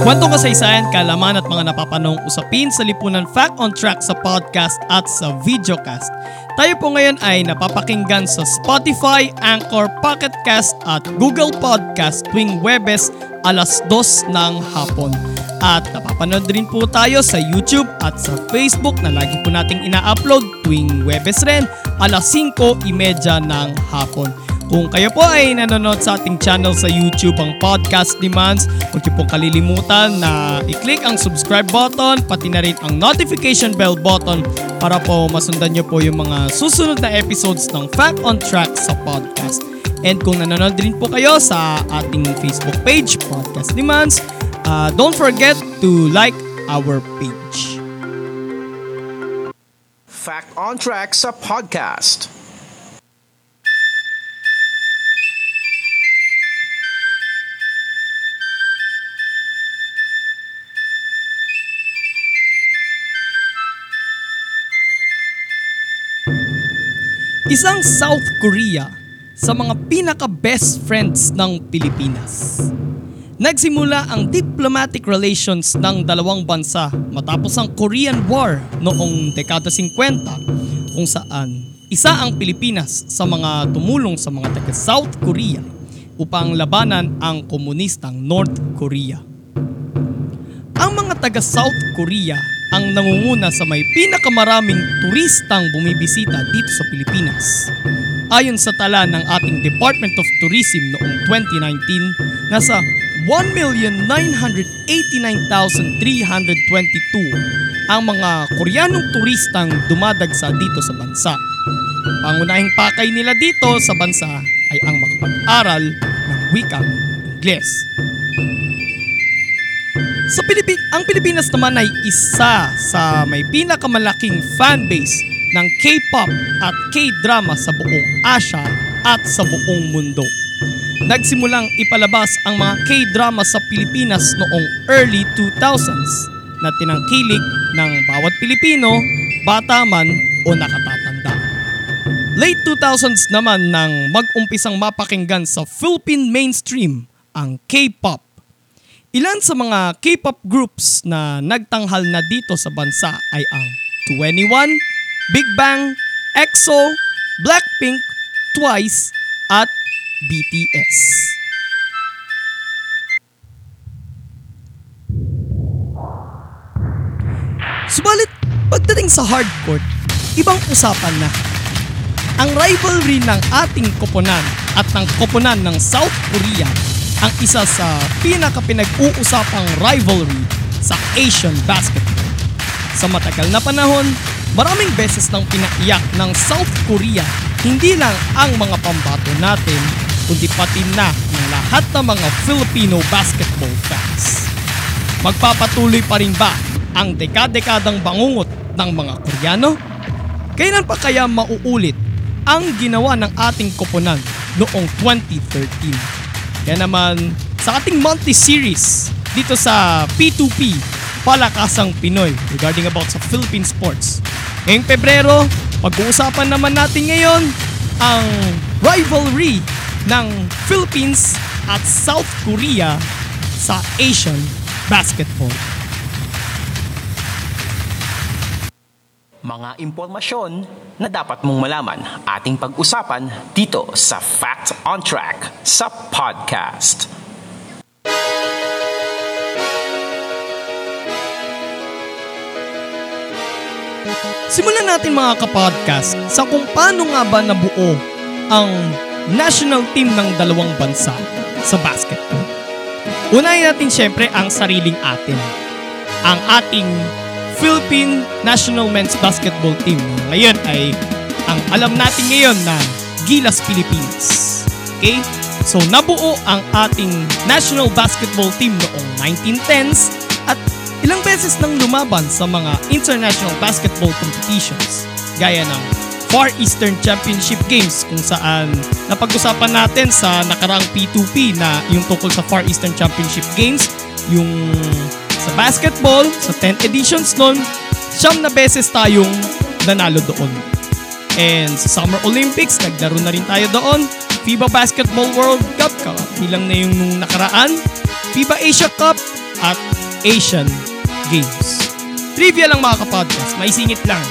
Kwentong kasaysayan, kalaman at mga napapanong usapin sa lipunan Fact on Track sa podcast at sa videocast. Tayo po ngayon ay napapakinggan sa Spotify, Anchor, Pocket at Google Podcast tuwing Webes alas 2 ng hapon. At napapanood rin po tayo sa YouTube at sa Facebook na lagi po nating ina-upload tuwing Webes rin alas 5.30 ng hapon. Kung kayo po ay nanonood sa ating channel sa YouTube ang Podcast Demands, huwag niyo pong kalilimutan na i-click ang subscribe button, pati na rin ang notification bell button para po masundan niyo po yung mga susunod na episodes ng Fact on Track sa podcast. And kung nanonood rin po kayo sa ating Facebook page, Podcast Demands, uh, don't forget to like our page. Fact on Track sa podcast. Isang South Korea sa mga pinaka-best friends ng Pilipinas. Nagsimula ang diplomatic relations ng dalawang bansa matapos ang Korean War noong dekada 50 kung saan isa ang Pilipinas sa mga tumulong sa mga taga South Korea upang labanan ang komunistang North Korea. Ang mga taga South Korea ang nangunguna sa may pinakamaraming turistang bumibisita dito sa Pilipinas. Ayon sa tala ng ating Department of Tourism noong 2019, nasa 1,989,322 ang mga Koreanong turistang dumadagsa dito sa bansa. Pangunahing pakay nila dito sa bansa ay ang makapag-aral ng wikang Ingles. Sa Pilipin ang Pilipinas naman ay isa sa may pinakamalaking fanbase ng K-pop at K-drama sa buong Asia at sa buong mundo. Nagsimulang ipalabas ang mga K-drama sa Pilipinas noong early 2000s na tinangkilik ng bawat Pilipino, bata man o nakatatanda. Late 2000s naman nang mag-umpisang mapakinggan sa Philippine mainstream ang K-pop Ilan sa mga K-pop groups na nagtanghal na dito sa bansa ay ang 21, Big Bang, EXO, Blackpink, Twice, at BTS. Subalit, pagdating sa hardcore, ibang usapan na. Ang rivalry ng ating koponan at ng koponan ng South Korea ang isa sa pinakapinag-uusapang rivalry sa Asian basketball. Sa matagal na panahon, maraming beses nang pinaiyak ng South Korea hindi lang ang mga pambato natin, kundi pati na ng lahat ng mga Filipino basketball fans. Magpapatuloy pa rin ba ang dekadekadang bangungot ng mga Koreano? Kailan pa kaya mauulit ang ginawa ng ating koponan noong 2013? Kaya naman sa ating monthly series dito sa P2P, Palakasang Pinoy regarding about sa Philippine sports. Ngayong Pebrero, pag-uusapan naman natin ngayon ang rivalry ng Philippines at South Korea sa Asian basketball. Mga impormasyon na dapat mong malaman ating pag-usapan dito sa Fact on Track sa podcast. Simulan natin mga kapodcast sa kung paano nga ba nabuo ang national team ng dalawang bansa sa basketball. Unahin natin syempre ang sariling atin. Ang ating Philippine National Men's Basketball Team. Ngayon ay ang alam natin ngayon na Gilas Pilipinas. Okay? So nabuo ang ating national basketball team noong 1910s at ilang beses nang lumaban sa mga international basketball competitions gaya ng Far Eastern Championship Games kung saan napag-usapan natin sa nakaraang P2P na yung tungkol sa Far Eastern Championship Games, yung sa basketball, sa 10 editions nun, siyam na beses tayong nanalo doon. And sa Summer Olympics, naglaro na rin tayo doon. FIBA Basketball World Cup, bilang na yung nung nakaraan. FIBA Asia Cup at Asian Games. Trivia lang mga kapodcast, maisingit lang.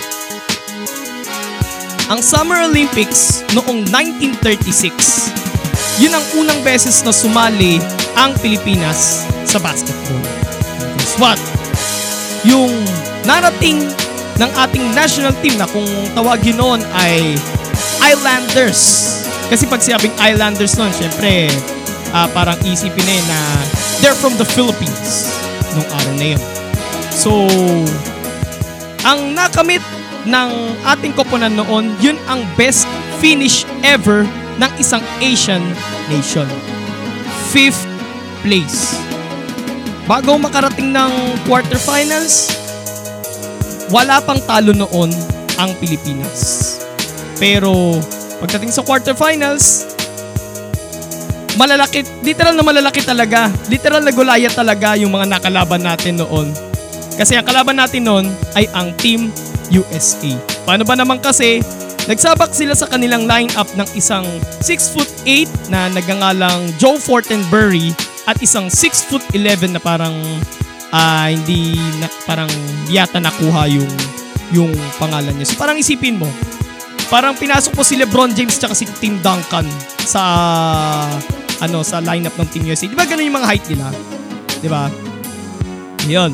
Ang Summer Olympics noong 1936, yun ang unang beses na sumali ang Pilipinas sa basketball. What? Yung narating ng ating national team na kung tawagin noon ay Islanders. Kasi pag sinabing Islanders noon, syempre ah, parang isipin na na they're from the Philippines nung araw na yun. So, ang nakamit ng ating koponan noon, yun ang best finish ever ng isang Asian nation. Fifth place. Bago makarating ng quarterfinals, wala pang talo noon ang Pilipinas. Pero pagdating sa quarterfinals, malalaki, literal na malalaki talaga. Literal na gulaya talaga yung mga nakalaban natin noon. Kasi ang kalaban natin noon ay ang Team USA. Paano ba naman kasi, nagsabak sila sa kanilang lineup ng isang 6 foot 8 na nagangalang Joe Fortenberry at isang 6 foot 11 na parang ah, hindi na, parang yata nakuha yung yung pangalan niya. So parang isipin mo, parang pinasok mo si LeBron James tsaka si Tim Duncan sa ano sa lineup ng Team USA. Di ba ganun yung mga height nila? Di ba? Yun.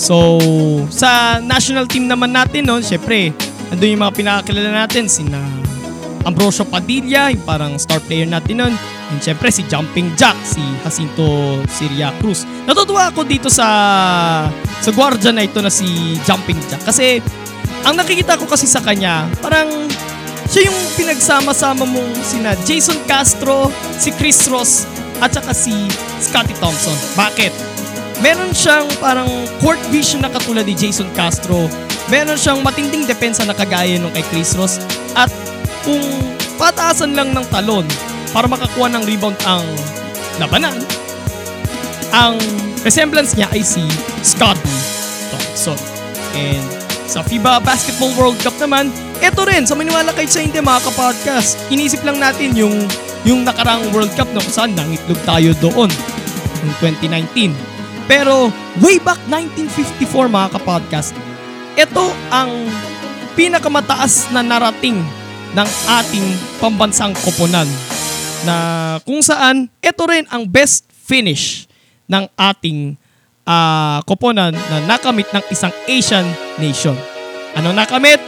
So, sa national team naman natin, no, syempre, andun yung mga pinakakilala natin, sina Ambrosio Padilla, yung parang star player natin nun. And syempre, si Jumping Jack, si Jacinto Siria Cruz. Natutuwa ako dito sa sa guardia na ito na si Jumping Jack. Kasi, ang nakikita ko kasi sa kanya, parang siya yung pinagsama-sama mong sina Jason Castro, si Chris Ross, at saka si Scotty Thompson. Bakit? meron siyang parang court vision na katulad ni Jason Castro. Meron siyang matinding depensa na kagaya nung kay Chris Ross. At kung pataasan lang ng talon para makakuha ng rebound ang labanan, ang resemblance niya ay si Scotty Thompson. And sa FIBA Basketball World Cup naman, eto rin, sa maniwala kayo sa hindi mga kapodcast, inisip lang natin yung yung nakarang World Cup na kung saan nangitlog tayo doon noong 2019. Pero way back 1954 mga kapodcast, ito ang pinakamataas na narating ng ating pambansang koponan na kung saan ito rin ang best finish ng ating ah, koponan na nakamit ng isang Asian nation. Ano nakamit?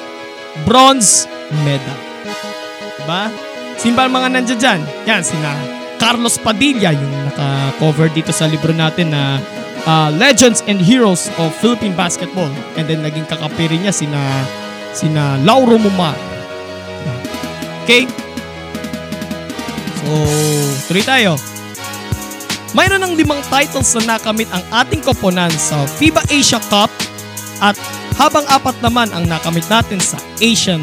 Bronze medal. Diba? Sino ba ang mga nandiyan dyan? Yan, sina Carlos Padilla, yung naka-cover dito sa libro natin na uh, Legends and Heroes of Philippine Basketball. And then naging kakampi rin niya sina, sina Lauro Mumar. Okay? So, tuloy tayo. Mayroon ng limang titles na nakamit ang ating koponan sa FIBA Asia Cup at habang apat naman ang nakamit natin sa Asian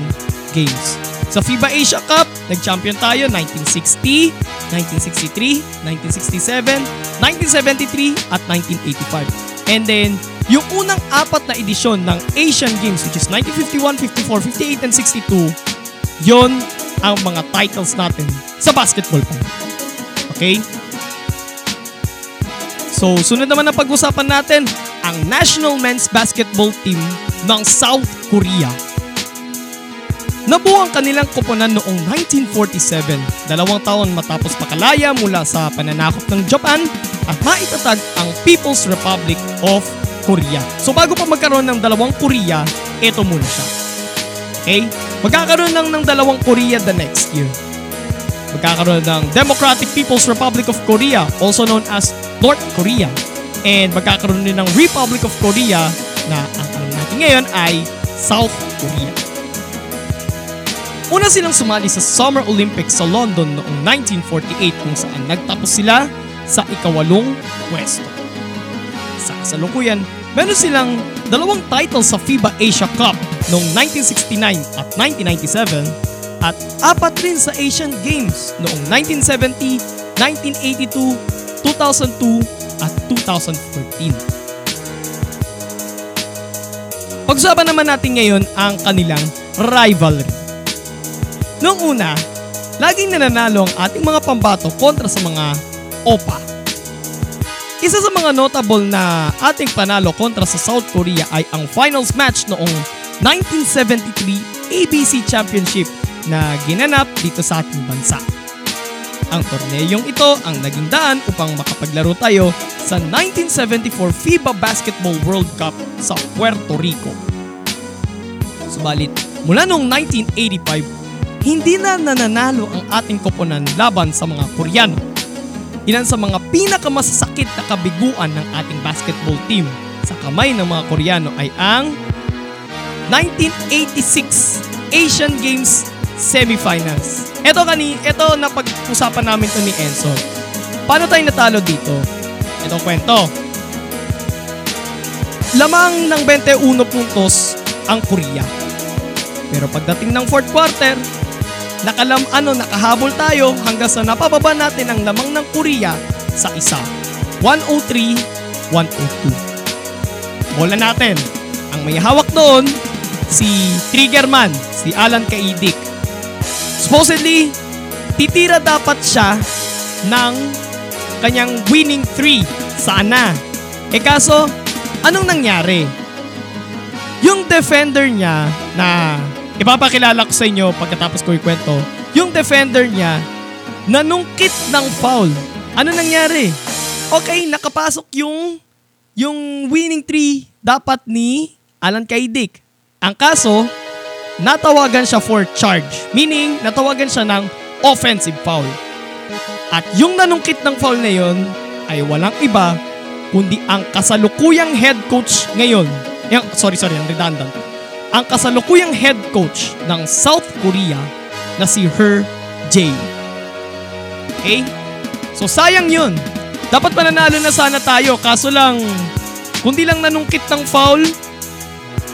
Games. Sa FIBA Asia Cup, nag-champion tayo 1960, 1963, 1967, 1973, at 1985. And then, yung unang apat na edisyon ng Asian Games which is 1951, 54, 58, and 62, yon ang mga titles natin sa basketball pa. Okay? So, sunod naman na pag-usapan natin ang national men's basketball team ng South Korea. Nabuo ang kanilang koponan noong 1947, dalawang taon matapos makalaya mula sa pananakop ng Japan at maitatag ang People's Republic of Korea. So bago pa magkaroon ng dalawang Korea, ito muna siya. Okay? Magkakaroon lang ng dalawang Korea the next year. Magkakaroon ng Democratic People's Republic of Korea, also known as North Korea. And magkakaroon din ng Republic of Korea na ang alam natin ngayon ay South Korea. Una silang sumali sa Summer Olympics sa London noong 1948 kung saan nagtapos sila sa ikawalong pwesto. Sa kasalukuyan, meron silang dalawang titles sa FIBA Asia Cup noong 1969 at 1997 at apat rin sa Asian Games noong 1970, 1982, 2002 at 2014. Pag-usapan naman natin ngayon ang kanilang rivalry. Noong una, laging nananalo ang ating mga pambato kontra sa mga OPA. Isa sa mga notable na ating panalo kontra sa South Korea ay ang finals match noong 1973 ABC Championship na ginanap dito sa ating bansa. Ang torneyong ito ang naging daan upang makapaglaro tayo sa 1974 FIBA Basketball World Cup sa Puerto Rico. Subalit, mula noong 1985, hindi na nananalo ang ating koponan laban sa mga Koreano. Ilan sa mga pinakamasasakit na kabiguan ng ating basketball team sa kamay ng mga Koreano ay ang 1986 Asian Games Semifinals. Ito kani, ito na pag-usapan namin to ni Enzo. Paano tayo natalo dito? Itong kwento. Lamang ng 21 puntos ang Korea. Pero pagdating ng fourth quarter, nakalam ano nakahabol tayo hanggang sa napababa natin ang lamang ng Korea sa isa. 103-102. Bola natin. Ang may hawak doon, si Triggerman, si Alan Kaidik. Supposedly, titira dapat siya ng kanyang winning 3. Sana. Eh kaso, anong nangyari? Yung defender niya na ipapakilala ko sa inyo pagkatapos ko ikwento, yung defender niya nanungkit ng foul. Ano nangyari? Okay, nakapasok yung yung winning 3 dapat ni Alan Kaidik. Ang kaso, natawagan siya for charge. Meaning, natawagan siya ng offensive foul. At yung nanungkit ng foul na yon ay walang iba kundi ang kasalukuyang head coach ngayon. Yung, sorry, sorry, ang redundant. Ang kasalukuyang head coach ng South Korea na si Her Jae. Okay? So sayang yun. Dapat mananalo na sana tayo kaso lang kundi lang nanungkit ng foul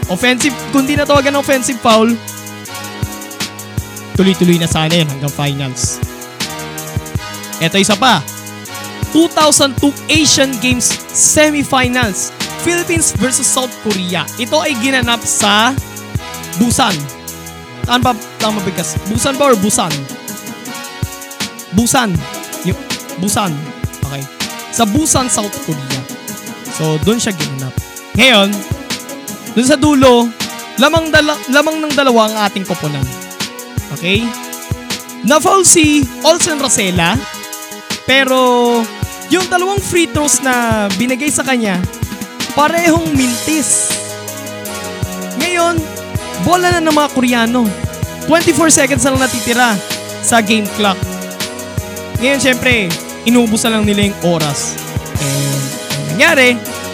offensive, kundi natawagan ng offensive foul, tuloy-tuloy na sana yun hanggang finals. Ito isa pa. 2002 Asian Games Semifinals. Philippines versus South Korea. Ito ay ginanap sa Busan. Saan ba tama bigkas? Busan ba or Busan? Busan. Yung, Busan. Okay. Sa Busan, South Korea. So, doon siya ginanap. Ngayon, doon sa dulo, lamang, dala, lamang ng dalawa ang ating koponan. Okay? Na-foul si Olsen Rosella, pero yung dalawang free throws na binigay sa kanya, parehong mintis. Ngayon, bola na ng mga Koreano. 24 seconds na lang natitira sa game clock. Ngayon, syempre, inuubusan lang nila yung oras. And, ang nangyari,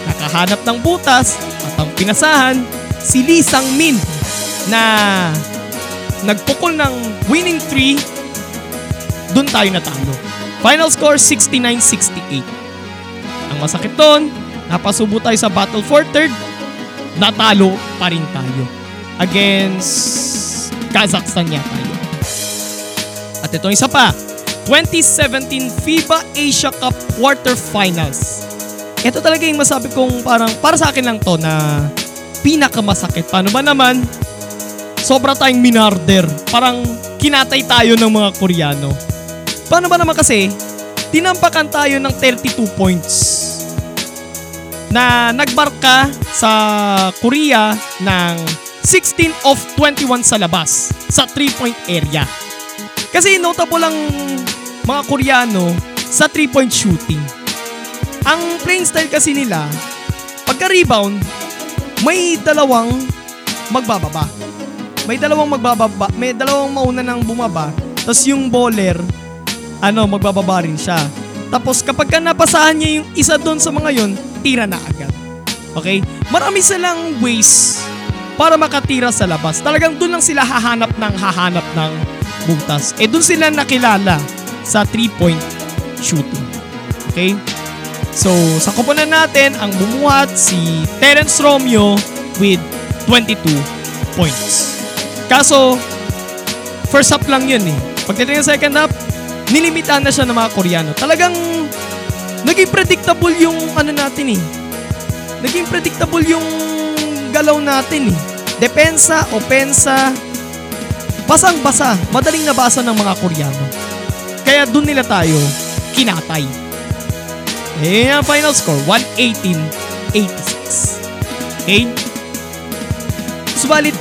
nakahanap ng butas ang pinasahan, si Lee Sang-min na nagpukol ng winning 3, doon tayo natalo. Final score 69-68. Ang masakit doon, napasubo tayo sa battle for third, natalo pa rin tayo. Against Kazakhstan yata yun. At ito isa pa, 2017 FIBA Asia Cup Quarterfinals. Ito talaga yung masabi kong parang, para sa akin lang to na pinakamasakit. Paano ba naman? Sobra tayong minarder. Parang kinatay tayo ng mga Koreano. Paano ba naman kasi, tinampakan tayo ng 32 points na nagbarka sa Korea ng 16 of 21 sa labas sa 3-point area. Kasi notable lang mga Koreano sa 3-point shooting. Ang playing style kasi nila, pagka-rebound, may dalawang magbababa. May dalawang magbababa, may dalawang mauna ng bumaba, tapos yung bowler, ano, magbababa rin siya. Tapos kapag ka napasahan niya yung isa doon sa mga yon, tira na agad. Okay? Marami silang ways para makatira sa labas. Talagang doon lang sila hahanap ng hahanap ng butas. Eh doon sila nakilala sa 3-point shooting. Okay? So, sa koponan natin, ang bumuhat si Terence Romeo with 22 points. Kaso, first half lang yun eh. Pagdating ng second half, nilimitahan na siya ng mga Koreano. Talagang naging predictable yung ano natin eh. Naging predictable yung galaw natin eh. Depensa, opensa, basang-basa, madaling nabasa ng mga Koreano. Kaya dun nila tayo kinatay. Eh, ang final score, 118-86. Okay? Subalit,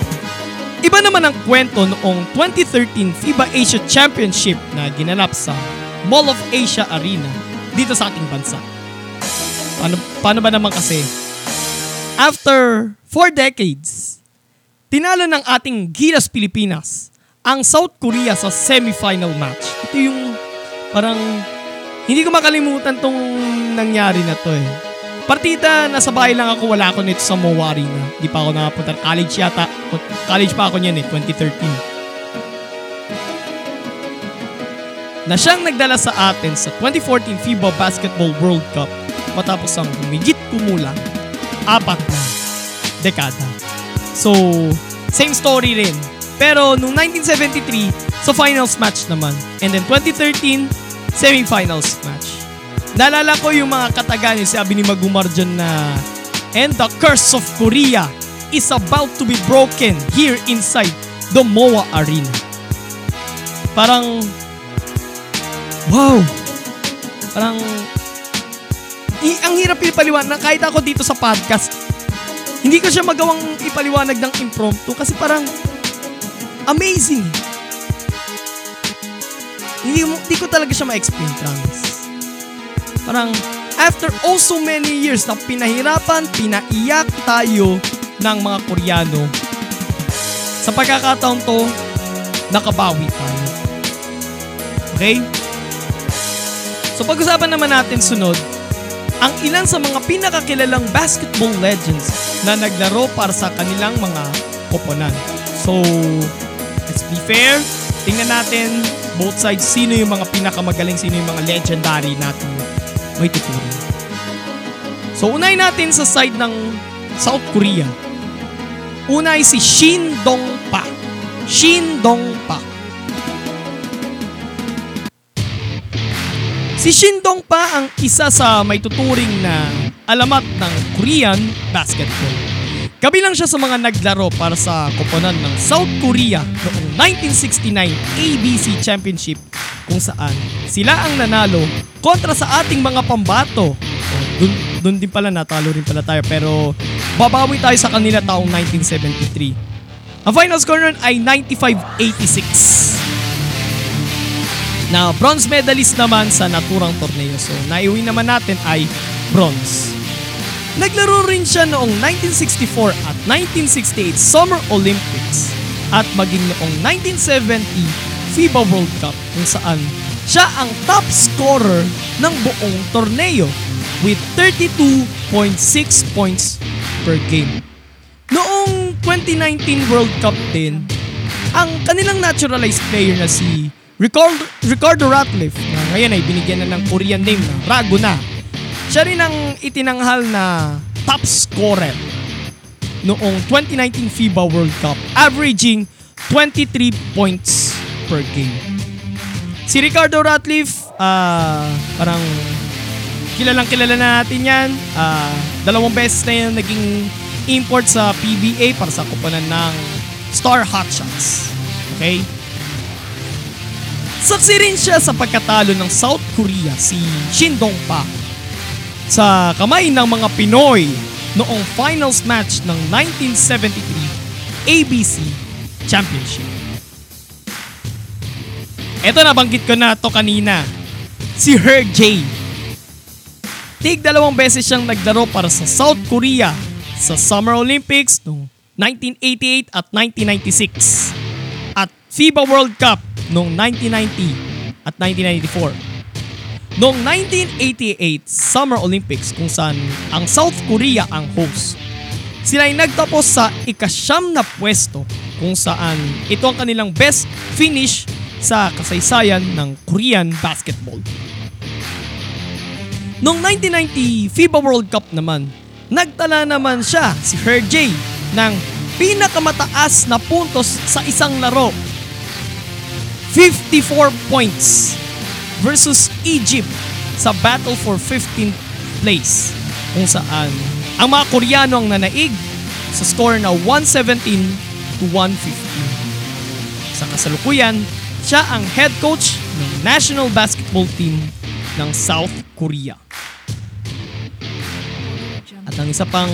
iba naman ang kwento noong 2013 FIBA Asia Championship na ginanap sa Mall of Asia Arena dito sa ating bansa. Paano, paano ba naman kasi? After four decades, tinalo ng ating Gilas Pilipinas ang South Korea sa semifinal match. Ito yung parang hindi ko makalimutan tong nangyari na to eh. Partida, nasa bahay lang ako, wala ako nito sa MOA Arena. Di pa ako nakapunta. College yata. College pa ako niyan eh, 2013. Na siyang nagdala sa atin sa 2014 FIBA Basketball World Cup matapos ang humigit kumula apat na dekada. So, same story rin. Pero noong 1973, sa finals match naman. And then 2013, semifinals match. Naalala ko yung mga kataga niya, sabi ni Magumar dyan na And the curse of Korea is about to be broken here inside the MOA Arena. Parang, wow! Parang, i- ang hirap ipaliwanag. Kahit ako dito sa podcast, hindi ko siya magawang ipaliwanag ng impromptu kasi parang amazing. Hindi, mo- hindi ko talaga siya ma-explain, promise. Parang, after oh so many years na pinahirapan, pinaiyak tayo ng mga Koreano, sa pagkakataon to, nakabawi tayo. Okay? So pag-usapan naman natin sunod, ang ilan sa mga pinakakilalang basketball legends na naglaro para sa kanilang mga koponan. So, let's be fair, tingnan natin both sides sino yung mga pinakamagaling, sino yung mga legendary natin may tuturing. So, unahin natin sa side ng South Korea. Una ay si Shin Dong-pa. Shin Dong-pa. Si Shin Dong-pa ang isa sa may tuturing na alamat ng Korean basketball. Kabilang siya sa mga naglaro para sa koponan ng South Korea noong 1969 ABC Championship kung saan sila ang nanalo kontra sa ating mga pambato. Dun, dun din pala natalo rin pala tayo pero babawi tayo sa kanila taong 1973. Ang final score nun ay 95-86 na bronze medalist naman sa naturang torneo. So, naiuwi naman natin ay bronze. Naglaro rin siya noong 1964 at 1968 Summer Olympics at maging noong 1970 FIBA World Cup kung saan siya ang top scorer ng buong torneo with 32.6 points per game. Noong 2019 World Cup din, ang kanilang naturalized player na si Ricardo, Ricardo Ratliff na ngayon ay binigyan na ng Korean name na Raguna. Siya rin ang itinanghal na top scorer noong 2019 FIBA World Cup, averaging 23 points per game. Si Ricardo Ratliff, ah, parang kilalang kilala na natin yan. Ah, dalawang beses na yan naging import sa PBA para sa kuponan ng Star Hotshots. Okay? Saksi rin siya sa pagkatalo ng South Korea si Shin Dong-pa sa kamay ng mga Pinoy noong finals match ng 1973 ABC Championship. Ito nabanggit ko na to kanina. Si Her J. Tig dalawang beses siyang naglaro para sa South Korea sa Summer Olympics noong 1988 at 1996 at FIBA World Cup noong 1990 at 1994. Noong 1988 Summer Olympics kung saan ang South Korea ang host, sila ay nagtapos sa ikasyam na pwesto kung saan ito ang kanilang best finish sa kasaysayan ng Korean basketball. Noong 1990 FIBA World Cup naman, nagtala naman siya, si Herjay, ng pinakamataas na puntos sa isang laro. 54 points versus Egypt sa battle for 15th place kung saan ang mga Koreano ang nanaig sa score na 117 to 115. Sa kasalukuyan, siya ang head coach ng national basketball team ng South Korea. At ang isa pang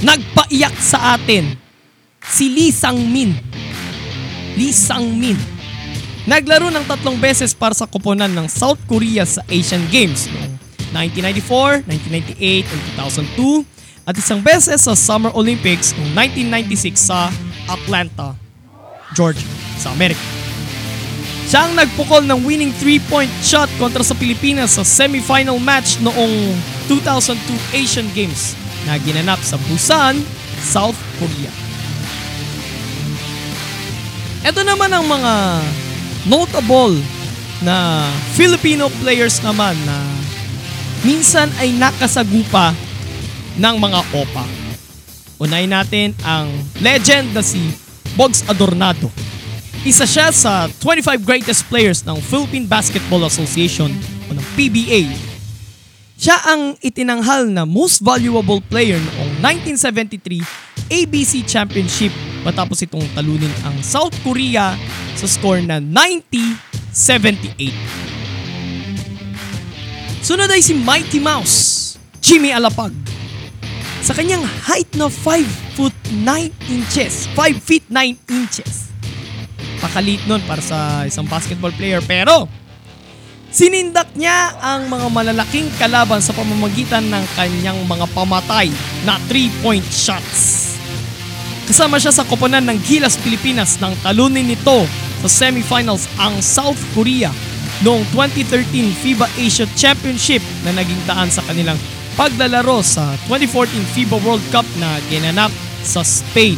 nagpaiyak sa atin, si Lee Sang-min. Lee Sang-min. Naglaro ng tatlong beses para sa koponan ng South Korea sa Asian Games noong 1994, 1998, and 2002 at isang beses sa Summer Olympics noong 1996 sa Atlanta, Georgia, sa Amerika. Siya ang nagpukol ng winning 3-point shot kontra sa Pilipinas sa semifinal match noong 2002 Asian Games na ginanap sa Busan, South Korea. Ito naman ang mga notable na Filipino players naman na minsan ay nakasagupa ng mga OPA. Unahin natin ang legend na si Bogs Adornado. Isa siya sa 25 greatest players ng Philippine Basketball Association o ng PBA. Siya ang itinanghal na most valuable player noong 1973 ABC Championship matapos itong talunin ang South Korea sa score na 90-78. Sunod ay si Mighty Mouse, Jimmy Alapag. Sa kanyang height na 5 foot 9 inches, 5 feet 9 inches. Pakalit nun para sa isang basketball player pero sinindak niya ang mga malalaking kalaban sa pamamagitan ng kanyang mga pamatay na 3-point shots. Kasama siya sa koponan ng Gilas Pilipinas nang talunin nito sa semifinals ang South Korea noong 2013 FIBA Asia Championship na naging daan sa kanilang paglalaro sa 2014 FIBA World Cup na ginanap sa Spain.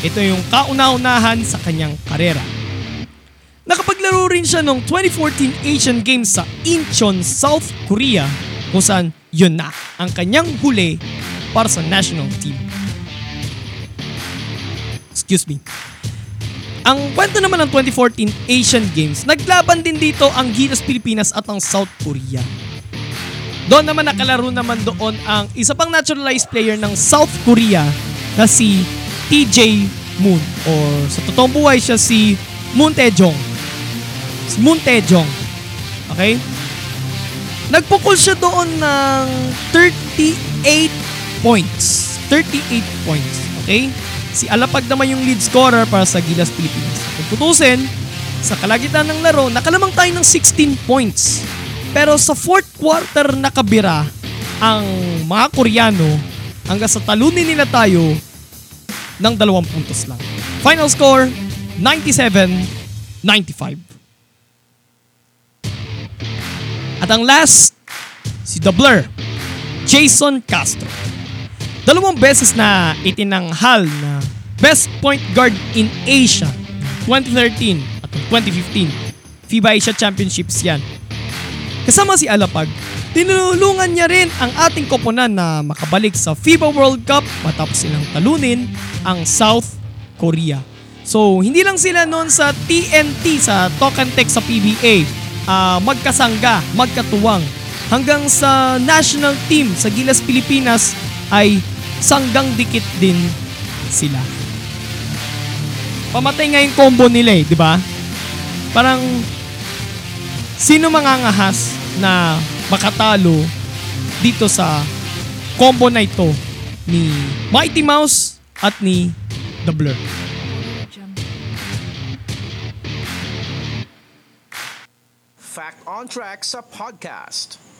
Ito yung kauna-unahan sa kanyang karera. Nakapaglaro rin siya noong 2014 Asian Games sa Incheon, South Korea kung saan yun na ang kanyang huli para sa national team. Excuse me. Ang kwento naman ng 2014 Asian Games, naglaban din dito ang Gilas Pilipinas at ang South Korea. Doon naman nakalaro naman doon ang isa pang naturalized player ng South Korea na si TJ Moon or sa totoong buhay siya si Moon Taejong. Si Moon Taejong. Okay? Nagpukol siya doon ng 38 points. 38 points. Okay? Si Alapag naman yung lead scorer para sa Gilas Pilipinas. Kung tutusin, sa kalagitan ng laro, nakalamang tayo ng 16 points. Pero sa fourth quarter nakabira ang mga Koreano hanggang sa talunin nila tayo ng dalawang puntos lang. Final score, 97-95. At ang last, si Blur, Jason Castro. Dalawang beses na itinanghal na Best Point Guard in Asia 2013 at 2015. FIBA Asia Championships yan. Kasama si Alapag, tinulungan niya rin ang ating koponan na makabalik sa FIBA World Cup matapos silang talunin ang South Korea. So, hindi lang sila noon sa TNT, sa Text sa PBA, ah, magkasangga, magkatuwang. Hanggang sa national team sa Gilas Pilipinas ay sanggang dikit din sila. Pamatay nga yung combo nila eh, di ba? Parang sino mangangahas na makatalo dito sa combo na ito ni Mighty Mouse at ni The Blur. Fact on Track sa podcast.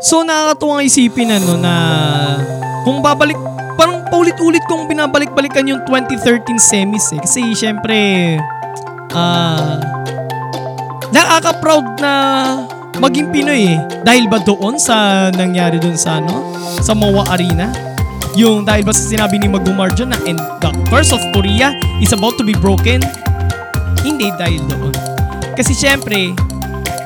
So nakakatuwang isipin ano na kung babalik parang paulit-ulit kong binabalik-balikan yung 2013 semis eh. Kasi syempre ah nakaka-proud na maging Pinoy eh. Dahil ba doon sa nangyari doon sa ano? Sa Moa Arena? Yung dahil ba sa sinabi ni Magumar dyan na and the curse of Korea is about to be broken? Hindi dahil doon. Kasi syempre,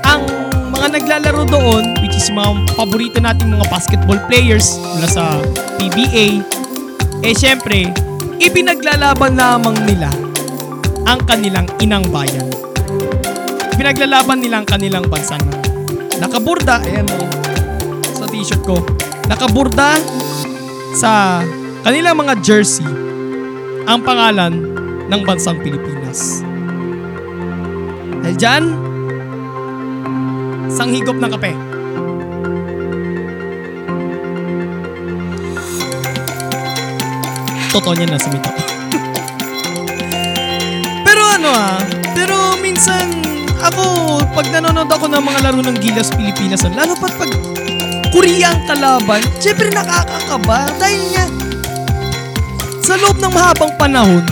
ang mga naglalaro doon, which is mga paborito nating mga basketball players mula sa PBA, eh syempre, ipinaglalaban lamang nila ang kanilang inang bayan. Pinaglalaban nila ang kanilang bansa na nakaburda, ayan mo, sa t-shirt ko, nakaburda sa kanilang mga jersey ang pangalan ng bansang Pilipinas. Dahil dyan, isang higop ng kape. Totoo niya na sumito. pero ano ah, pero minsan ako, pag nanonood ako ng mga laro ng Gilas Pilipinas, lalo pat pag Korea ang kalaban, syempre nakakakaba dahil nga sa loob ng mahabang panahon,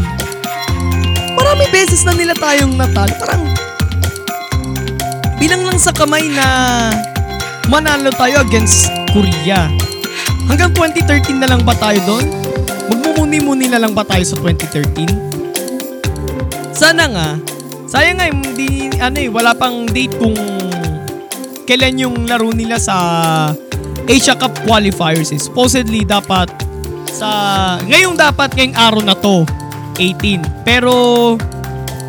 marami beses na nila tayong natalo. Parang bilang lang sa kamay na manalo tayo against Korea. Hanggang 2013 na lang ba tayo doon? Magmumuni-muni na lang ba tayo sa 2013? Sana nga. Sayang nga, hindi, ano eh, wala pang date kung kailan yung laro nila sa Asia Cup qualifiers eh. Supposedly dapat sa ngayong dapat ngayong araw na to 18. Pero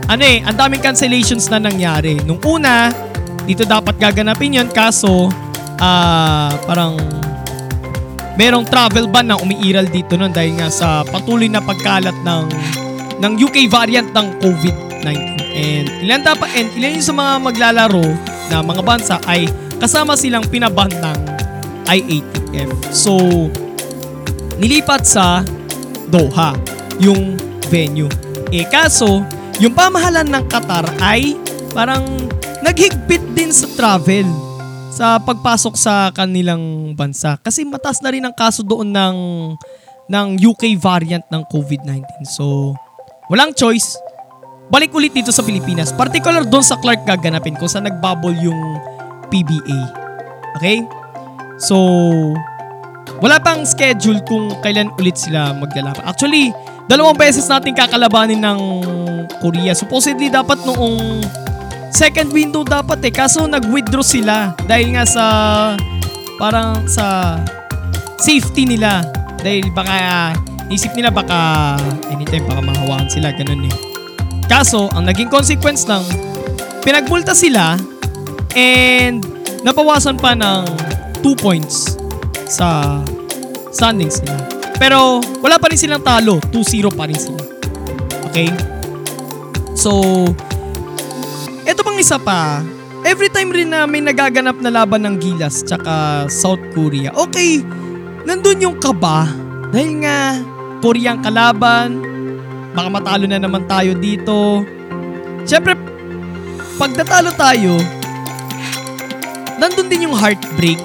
ano eh, ang daming cancellations na nangyari. Nung una, dito dapat gaganapin yon kaso ah parang merong travel ban na umiiral dito nun dahil nga sa patuloy na pagkalat ng ng UK variant ng COVID-19. And ilan dapat and ilan yung sa mga maglalaro na mga bansa ay kasama silang pinaban ng IATF. So, nilipat sa Doha yung venue. Eh kaso, yung pamahalan ng Qatar ay parang naghigpit din sa travel sa pagpasok sa kanilang bansa. Kasi mataas na rin ang kaso doon ng ng UK variant ng COVID-19. So, walang choice. Balik ulit dito sa Pilipinas. Particular doon sa Clark gaganapin kung saan nagbubble yung PBA. Okay? So, wala pang schedule kung kailan ulit sila maglalaban. Actually, dalawang beses natin kakalabanin ng Korea. Supposedly dapat noong second window dapat eh. Kaso nag-withdraw sila dahil nga sa parang sa safety nila. Dahil baka isip nila baka anytime baka mahawakan sila. Ganun eh. Kaso, ang naging consequence ng pinagbulta sila and nabawasan pa ng 2 points sa standings nila. Pero wala pa rin silang talo. 2-0 pa rin sila. Okay? So, eto pang isa pa. Every time rin na may nagaganap na laban ng Gilas tsaka South Korea, okay, nandun yung kaba. Dahil nga, Korea ang kalaban, baka matalo na naman tayo dito. Siyempre, pag natalo tayo, nandun din yung heartbreak.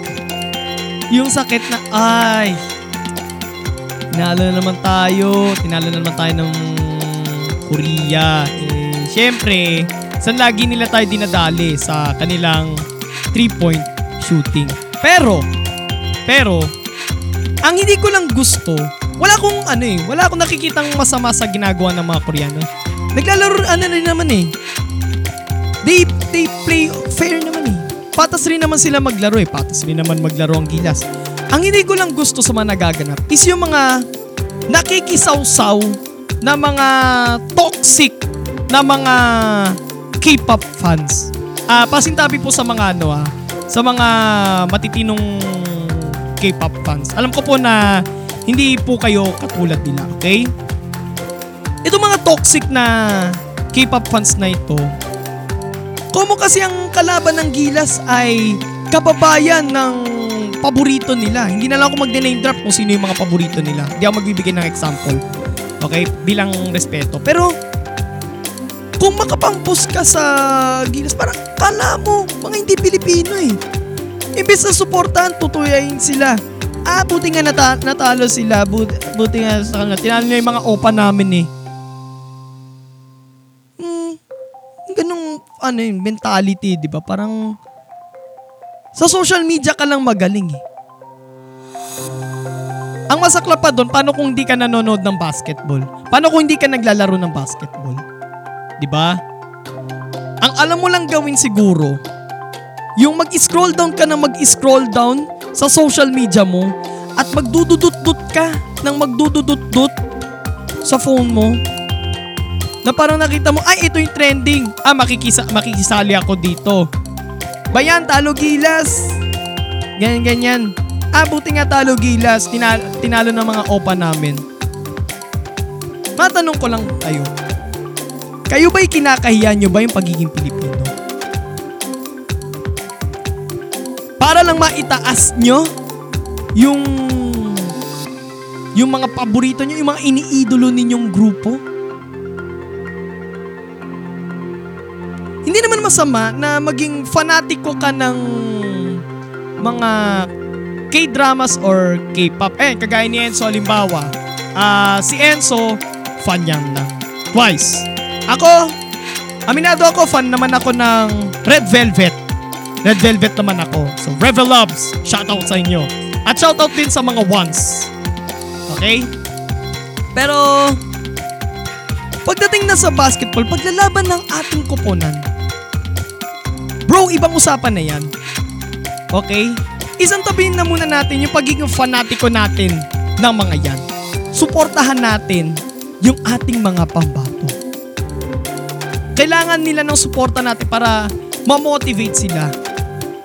Yung sakit na, ay, tinalo na naman tayo, tinalo na naman tayo ng Korea. Eh, Siyempre, saan lagi nila tayo dinadali sa kanilang three-point shooting. Pero, pero, ang hindi ko lang gusto, wala akong ano eh, wala akong nakikitang masama sa ginagawa ng mga Koreano. Naglalaro ano rin naman eh. They, they play fair naman eh. Patas rin naman sila maglaro eh. Patas rin naman maglaro ang gilas. Ang hindi ko lang gusto sa mga nagaganap is yung mga nakikisaw-saw na mga toxic na mga K-pop fans. Ah, pasintabi po sa mga ano ah, sa mga matitinong K-pop fans. Alam ko po na hindi po kayo katulad nila, okay? Itong mga toxic na K-pop fans na ito, Komo kasi ang kalaban ng Gilas ay kababayan ng paborito nila. Hindi na lang ako mag-name drop kung sino yung mga paborito nila. Hindi ako magbibigay ng example. Okay? Bilang respeto. Pero, kung makapampus ka sa Gilas, parang kala mo, mga hindi Pilipino eh. Imbes na suportahan, tutuyayin sila. Ah, buti nga nata- natalo sila. Buti, buti nga sa kanila. Tinalo nila yung mga opa namin eh. Hmm, ganung ano yung mentality, di ba? Parang sa social media ka lang magaling eh. Ang masakla pa doon, paano kung hindi ka nanonood ng basketball? Paano kung hindi ka naglalaro ng basketball? Di ba? Ang alam mo lang gawin siguro, yung mag-scroll down ka na mag-scroll down sa social media mo at magdududut-dut ka ng magdududut-dut sa phone mo na parang nakita mo, ay ito yung trending. Ah, makikisa, makikisali ako dito. Bayan, talo gilas. Ganyan, ganyan. Ah, buti nga talo gilas. Tinalo, tinalo ng mga opa namin. Matanong ko lang kayo. Kayo ba'y kinakahiya nyo ba yung pagiging Pilipino? Para lang maitaas nyo yung yung mga paborito nyo, yung mga iniidolo ninyong grupo. Hindi naman masama na maging fanatiko ka ng mga K-dramas or K-pop. Eh, kagaya ni Enzo, halimbawa, ah si Enzo, fan yan ng Twice. Ako, aminado ako, fan naman ako ng Red Velvet. Red Velvet naman ako. So, Revel Loves, shoutout sa inyo. At shoutout din sa mga ones. Okay? Pero, pagdating na sa basketball, paglalaban ng ating koponan, bro, ibang usapan na yan. Okay? Isang tabihin na muna natin yung pagiging fanatiko natin ng mga yan. Suportahan natin yung ating mga pambato. Kailangan nila ng suporta natin para ma-motivate sila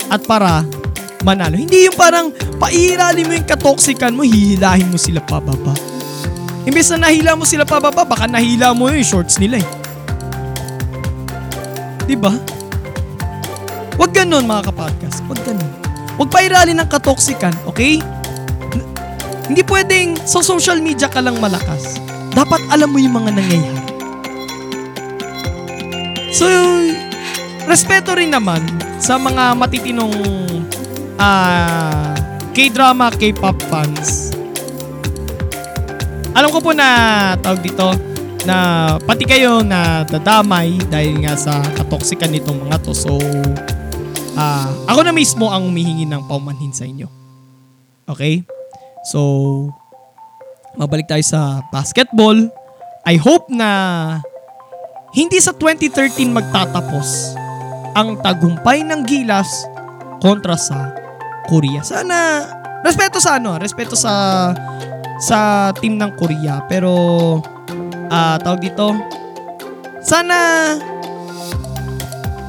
at para manalo. Hindi yung parang pairali mo yung katoksikan mo, hihilahin mo sila pababa. Imbes na nahila mo sila pababa, baka nahila mo yung shorts nila eh. Diba? Huwag ganun mga kapodcast. Huwag ganun. Huwag pairali ng katoksikan, okay? Hindi pwedeng sa social media ka lang malakas. Dapat alam mo yung mga nangyayari. So, respeto rin naman sa mga matitinong ah K-drama, K-pop fans. Alam ko po na tawag dito na pati kayo na dadamay dahil nga sa katoksikan nitong mga to. So, ah ako na mismo ang humihingi ng paumanhin sa inyo. Okay? So, mabalik tayo sa basketball. I hope na hindi sa 2013 magtatapos ang tagumpay ng Gilas kontra sa Korea. Sana respeto sa ano, respeto sa sa team ng Korea pero ah tawag dito sana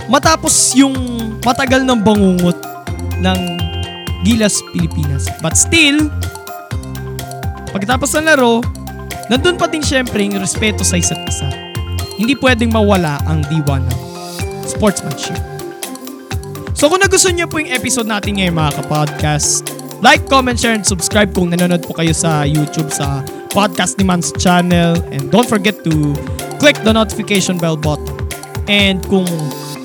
matapos yung matagal ng bangungot ng Gilas Pilipinas. But still, pagkatapos ng laro, nandun pa din syempre yung respeto sa isa't isa. Hindi pwedeng mawala ang diwa ng sportsmanship. So kung nagustuhan niyo po yung episode natin ngayon mga kapodcast, like, comment, share, and subscribe kung nanonood po kayo sa YouTube sa Podcast ni Mans channel. And don't forget to click the notification bell button. And kung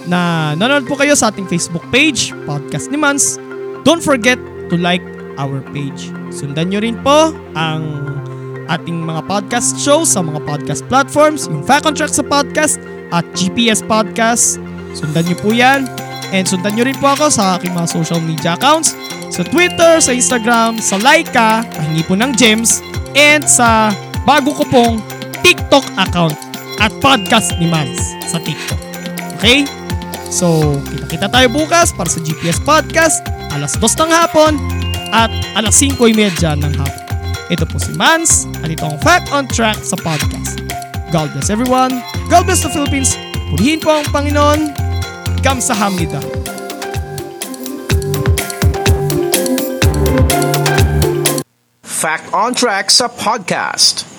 na nanonood po kayo sa ating Facebook page, Podcast ni Mans, don't forget to like our page. Sundan nyo rin po ang ating mga podcast shows sa mga podcast platforms, yung Fact on Track sa podcast at GPS Podcast. Sundan nyo po yan. And sundan nyo rin po ako sa aking mga social media accounts sa Twitter, sa Instagram, sa Laika, pahingi po ng gems, and sa bago ko pong TikTok account at podcast ni Mans sa TikTok. Okay? So, kita-kita tayo bukas para sa GPS Podcast, alas 2 ng hapon at alas 5.30 ng hapon. Ito po si Mans at ito ang Fact on Track sa podcast. God bless everyone. God bless the Philippines. Purihin po ang Panginoon. Kamsahamnida. Fact on Track sa podcast.